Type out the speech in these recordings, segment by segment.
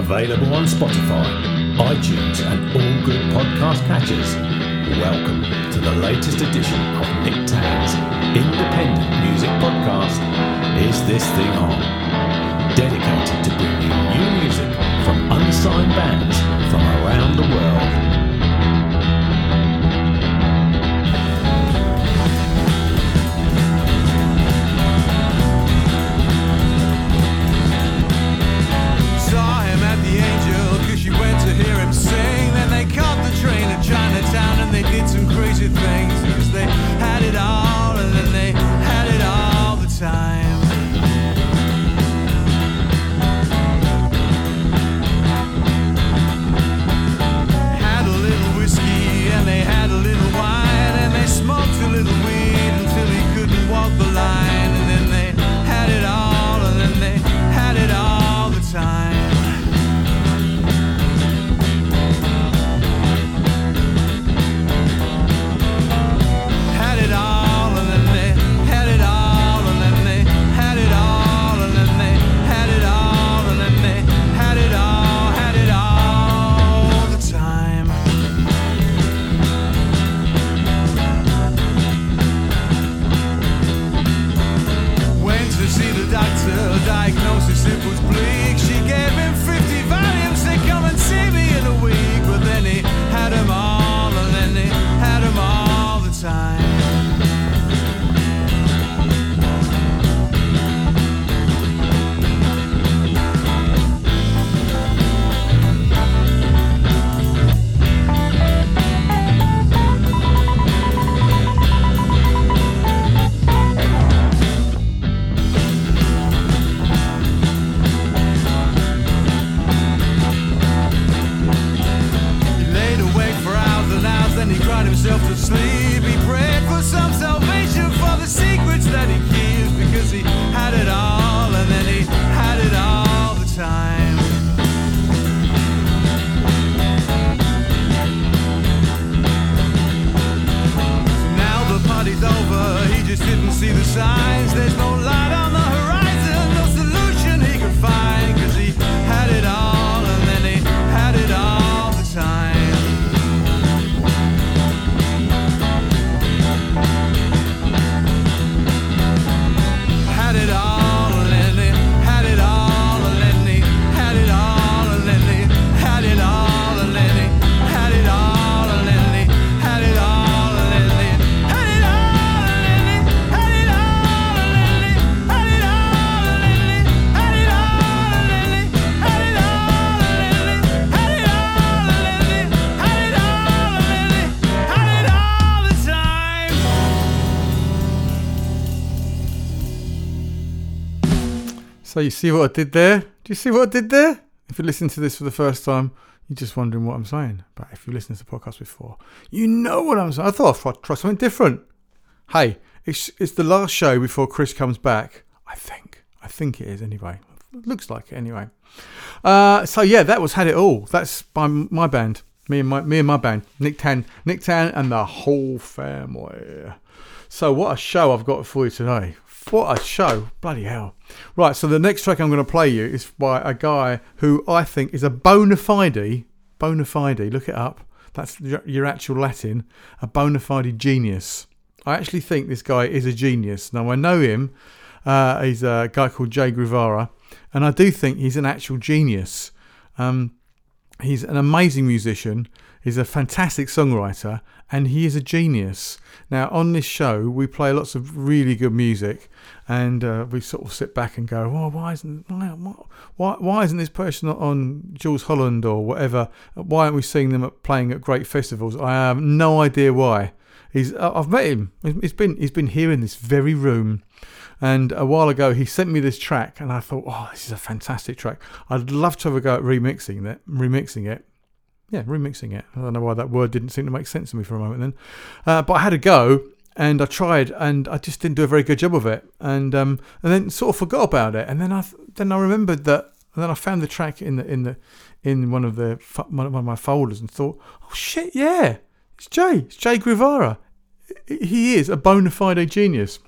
Available on Spotify, iTunes, and all good podcast catchers. Welcome to the latest edition of Nick Tann's independent music podcast. Is This Thing On? Dedicated to bringing new music from unsigned bands from around the world. you think cried himself to sleep. He prayed for some salvation for the secrets that he keeps because he had it all and then he had it all the time. Now the party's over, he just didn't see the signs. There's no You see what I did there? Do you see what I did there? If you listen to this for the first time, you're just wondering what I'm saying. But if you listen to the podcast before, you know what I'm saying. I thought I'd try something different. Hey, it's it's the last show before Chris comes back. I think. I think it is anyway. looks like it anyway. Uh, so yeah, that was had it all. That's by my band. Me and my me and my band. Nick Tann, Nick Tann, and the whole family. So what a show I've got for you today. What a show. Bloody hell. Right, so the next track I'm going to play you is by a guy who I think is a bona fide, bona fide, look it up. That's your actual Latin, a bona fide genius. I actually think this guy is a genius. Now I know him. Uh, he's a guy called Jay Groovara, and I do think he's an actual genius. Um, he's an amazing musician. He's a fantastic songwriter, and he is a genius. Now, on this show, we play lots of really good music, and uh, we sort of sit back and go, "Oh, why isn't why, why isn't this person on Jools Holland or whatever? Why aren't we seeing them at, playing at great festivals?" I have no idea why. He's I've met him. He's been he's been here in this very room. And a while ago, he sent me this track, and I thought, "Oh, this is a fantastic track. I'd love to have a go at remixing it. Remixing it, yeah, remixing it. I don't know why that word didn't seem to make sense to me for a moment then. Uh, but I had a go and I tried and I just didn't do a very good job of it. And um, and then sort of forgot about it. And then I then I remembered that. And then I found the track in the in the in one of the one of my folders and thought, oh shit, yeah, it's Jay, it's Jay Groovara. He is a bona fide genius.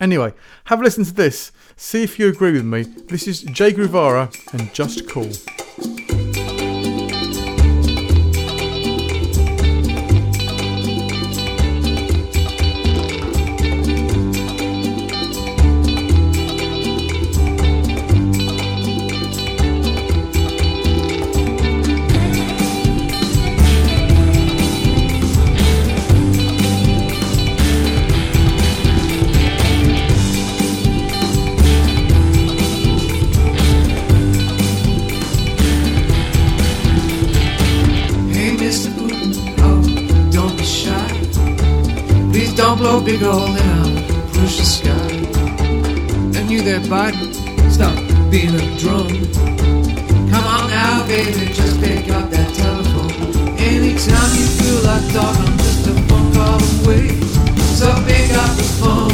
Anyway, have a listen to this. See if you agree with me. This is Jay Groovara and Just Call. Blow big hole and I'll push the sky. And you there, bud, stop being a drum. Come on now, baby, just pick up that telephone. Anytime you feel like talking, I'm just a phone call away. So pick up the phone,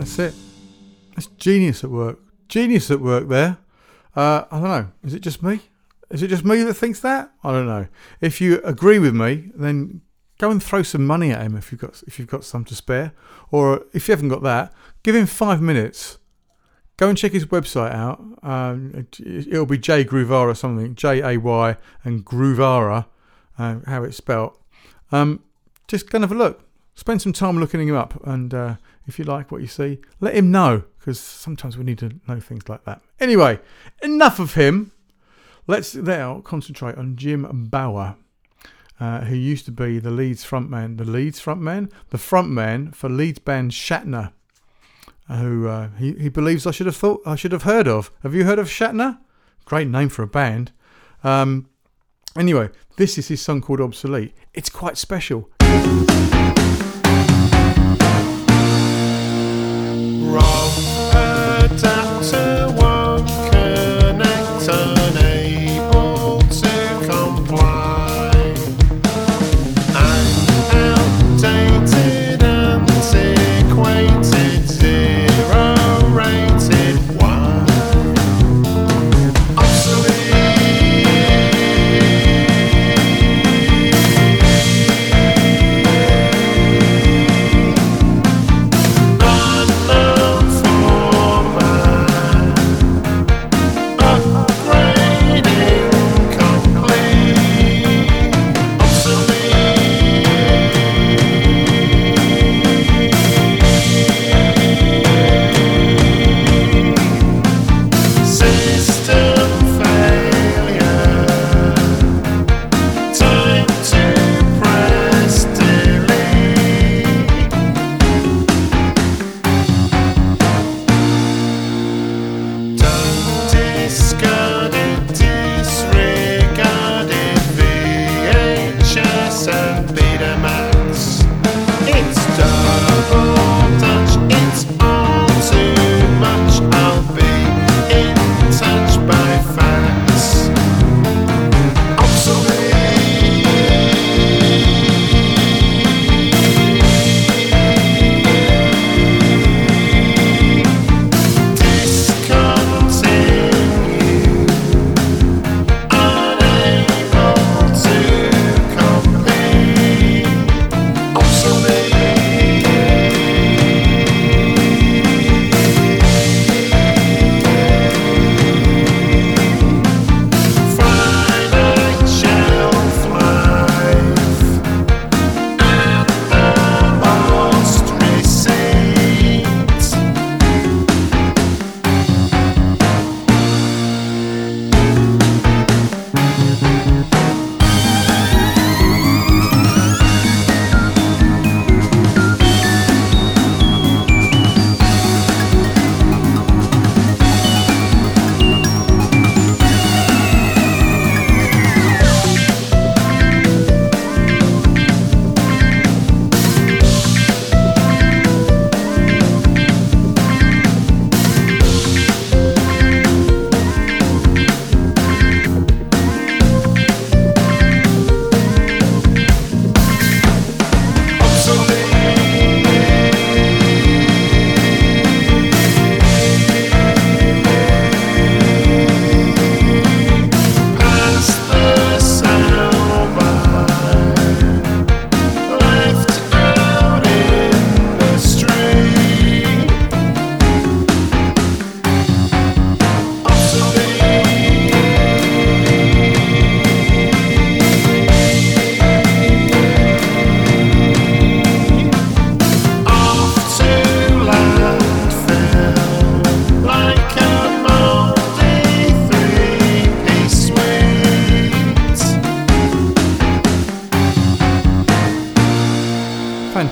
That's it. That's genius at work. Genius at work there. Uh, I don't know. Is it just me? Is it just me that thinks that? I don't know. If you agree with me, then go and throw some money at him if you've got if you've got some to spare, or if you haven't got that, give him five minutes. Go and check his website out. Um, it, it'll be Jay Groovara something, J A Y and Groovara, uh, how it's spelt. Um, just go and have a look. Spend some time looking him up, and uh, if you like what you see, let him know because sometimes we need to know things like that. Anyway, enough of him. Let's now concentrate on Jim Bower, uh, who used to be the Leeds frontman, the Leeds frontman, the frontman for Leeds band Shatner, who uh, he, he believes I should have thought I should have heard of. Have you heard of Shatner? Great name for a band. Um, anyway, this is his song called Obsolete. It's quite special.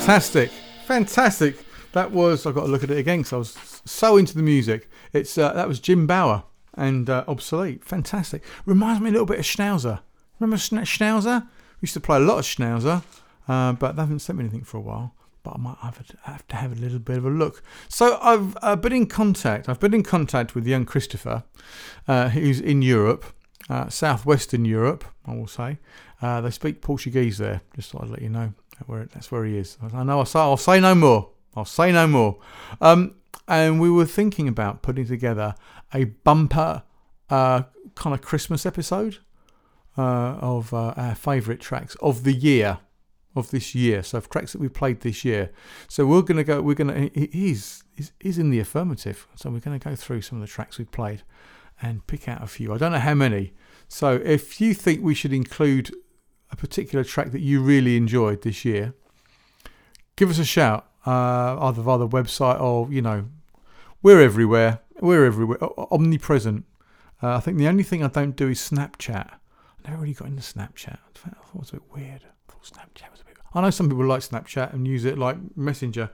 Fantastic, fantastic. That was. I've got to look at it again because I was so into the music. It's uh, that was Jim Bower and uh, obsolete. Fantastic. Reminds me a little bit of Schnauzer. Remember Schna- Schnauzer? We used to play a lot of Schnauzer, uh, but they haven't sent me anything for a while. But I might have, to- have to have a little bit of a look. So I've uh, been in contact. I've been in contact with young Christopher, uh, who's in Europe, uh, southwestern Europe, I will say. Uh, they speak Portuguese there. Just thought I'd let you know where that's where he is. I know. I'll say, I'll say no more. I'll say no more. Um, and we were thinking about putting together a bumper uh, kind of Christmas episode uh, of uh, our favourite tracks of the year of this year. So of tracks that we played this year. So we're gonna go. We're gonna. He's he's, in the affirmative. So we're gonna go through some of the tracks we've played and pick out a few. I don't know how many. So if you think we should include a particular track that you really enjoyed this year, give us a shout. Uh, either via the website or you know, we're everywhere. We're everywhere, omnipresent. Uh, I think the only thing I don't do is Snapchat. I never really got into Snapchat. I thought it was a bit weird. I thought Snapchat was a bit. I know some people like Snapchat and use it like Messenger,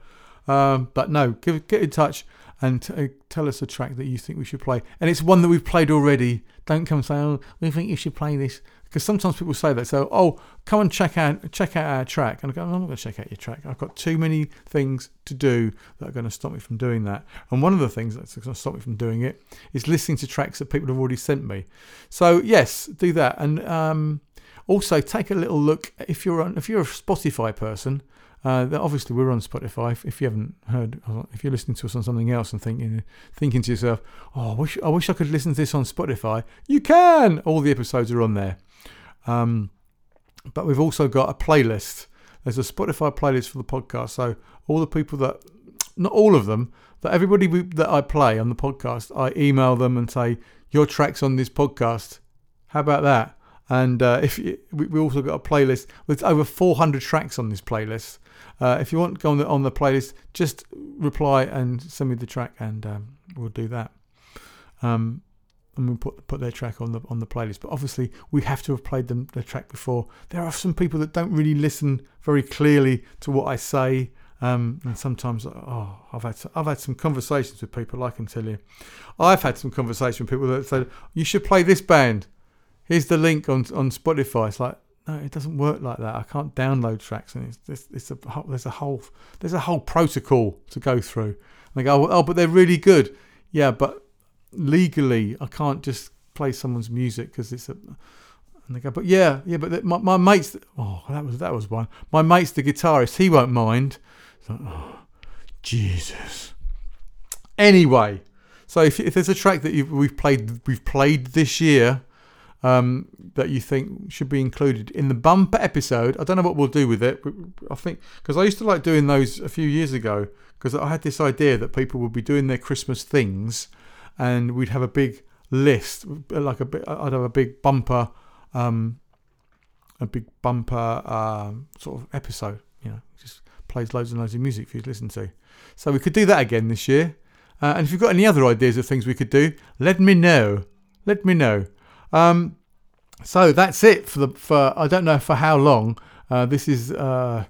um, but no, give, get in touch and t- uh, tell us a track that you think we should play. And it's one that we've played already. Don't come say, "Oh, we think you should play this," because sometimes people say that. So, oh, come and check out check out our track, and I go, "I'm not going to check out your track. I've got too many things to do that are going to stop me from doing that." And one of the things that's going to stop me from doing it is listening to tracks that people have already sent me. So, yes, do that, and um, also take a little look if you're on if you're a Spotify person. Uh, obviously, we're on Spotify. If, if you haven't heard, if you're listening to us on something else and thinking, thinking to yourself, "Oh, I wish, I wish I could listen to this on Spotify," you can. All the episodes are on there. Um, but we've also got a playlist. There's a Spotify playlist for the podcast. So all the people that, not all of them, that everybody we, that I play on the podcast, I email them and say your tracks on this podcast. How about that? And uh, if you, we, we also got a playlist with over 400 tracks on this playlist. Uh, if you want to go on the on the playlist, just reply and send me the track, and um, we'll do that. Um, and we'll put put their track on the on the playlist. But obviously, we have to have played them the track before. There are some people that don't really listen very clearly to what I say, um, and sometimes oh, I've had I've had some conversations with people. I can tell you, I've had some conversations with people that said you should play this band. Here's the link on on Spotify. It's like no, it doesn't work like that. I can't download tracks, and it's, it's, it's a there's a whole there's a whole protocol to go through. And they go, oh, but they're really good. Yeah, but legally, I can't just play someone's music because it's a. And they go, but yeah, yeah, but my, my mate's. Oh, that was that was one. My mate's the guitarist. He won't mind. Oh, Jesus. Anyway, so if, if there's a track that we've played we've played this year um, that you think should be included in the bumper episode, I don't know what we'll do with it. I think because I used to like doing those a few years ago because I had this idea that people would be doing their Christmas things, and we'd have a big list, like a. I'd have a big bumper, um, a big bumper um, sort of episode. You know, just plays loads and loads of music for you to listen to. So we could do that again this year. Uh, and if you've got any other ideas of things we could do, let me know. Let me know. Um, so that's it for the for I don't know for how long. Uh, this is uh,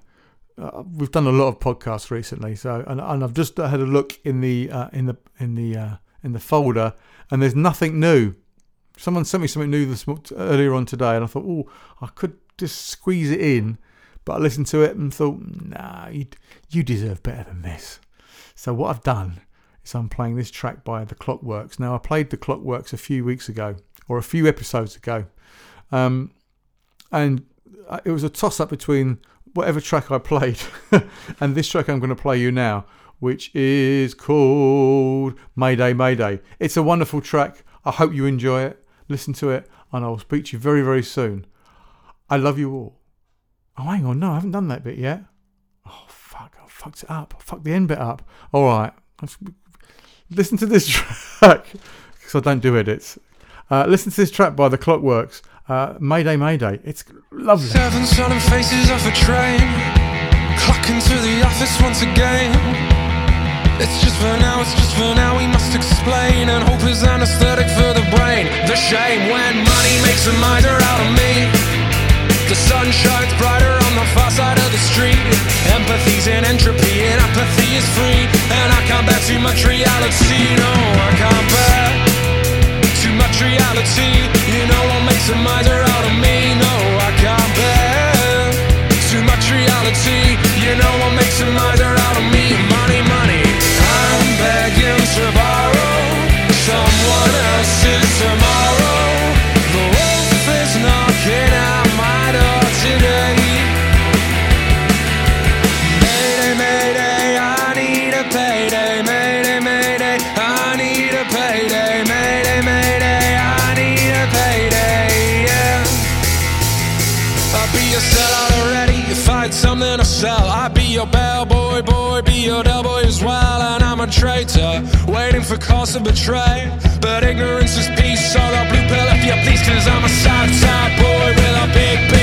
uh, we've done a lot of podcasts recently. So and, and I've just had a look in the uh, in the in the uh, in the folder, and there's nothing new. Someone sent me something new this earlier on today, and I thought, oh, I could just squeeze it in, but I listened to it and thought, nah, you you deserve better than this. So what I've done is I'm playing this track by The Clockworks. Now I played The Clockworks a few weeks ago, or a few episodes ago, um, and uh, it was a toss up between whatever track I played and this track I'm going to play you now, which is called Mayday Mayday. It's a wonderful track. I hope you enjoy it. Listen to it, and I will speak to you very very soon. I love you all. Oh, hang on, no, I haven't done that bit yet. Oh fuck, I fucked it up. I fucked the end bit up. All right, listen to this track because I don't do edits. Uh, listen to this track by The Clockworks, uh, Mayday, Mayday. It's lovely. Seven solemn faces off a train, clocking to the office once again. It's just for now, it's just for now, we must explain. And hope is anesthetic for the brain. The shame when money makes a miser out of me. The sun shines brighter on the far side of the street. Empathy's in entropy, and apathy is free. And I can't bear too much reality. No, I can't bear. Your boy as well. And I'm a traitor, waiting for cause to betray. But ignorance is peace, so the blue pill if you please. Cause I'm a south side boy with a big,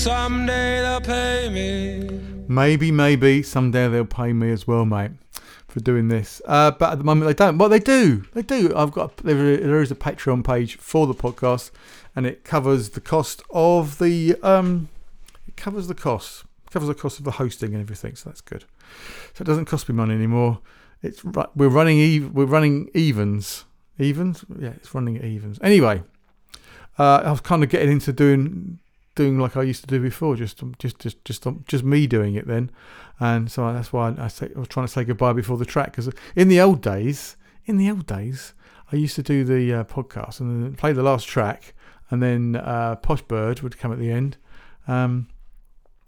someday they'll pay me. Maybe, maybe someday they'll pay me as well, mate, for doing this. Uh, but at the moment they don't. Well, they do. They do. I've got there, is a Patreon page for the podcast, and it covers the cost of the um, it covers the cost covers the cost of the hosting and everything. So that's good. So it doesn't cost me money anymore. It's we're running ev- we're running evens evens. Yeah, it's running evens. Anyway, uh, I was kind of getting into doing doing like I used to do before, just just just just just me doing it then, and so that's why I, say, I was trying to say goodbye before the track because in the old days, in the old days, I used to do the uh, podcast and then play the last track, and then uh, Posh Bird would come at the end, um,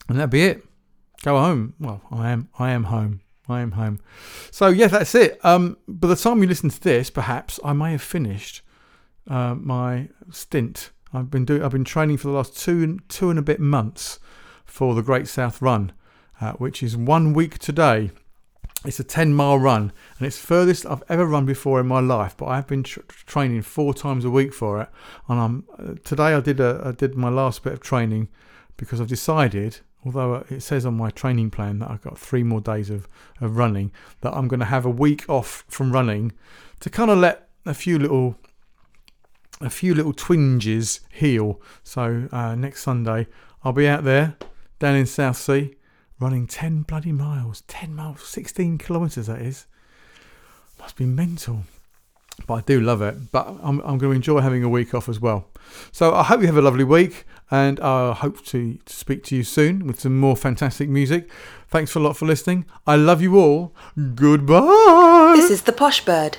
and that'd be it. Go home. Well, I am I am home. I am home. So yeah, that's it. Um, by the time you listen to this, perhaps I may have finished uh, my stint. I've been doing. I've been training for the last two two and a bit months for the Great South Run, uh, which is one week today. It's a ten mile run, and it's furthest I've ever run before in my life. But I've been tr- training four times a week for it, and I'm uh, today I did a I did my last bit of training because I've decided. Although it says on my training plan that I've got three more days of, of running, that I'm going to have a week off from running to kind of let a few little a few little twinges heal. So uh, next Sunday, I'll be out there down in Southsea running 10 bloody miles. 10 miles, 16 kilometres that is. Must be mental. But I do love it. But I'm, I'm going to enjoy having a week off as well. So I hope you have a lovely week and I hope to, to speak to you soon with some more fantastic music. Thanks a lot for listening. I love you all. Goodbye. This is The Posh Bird,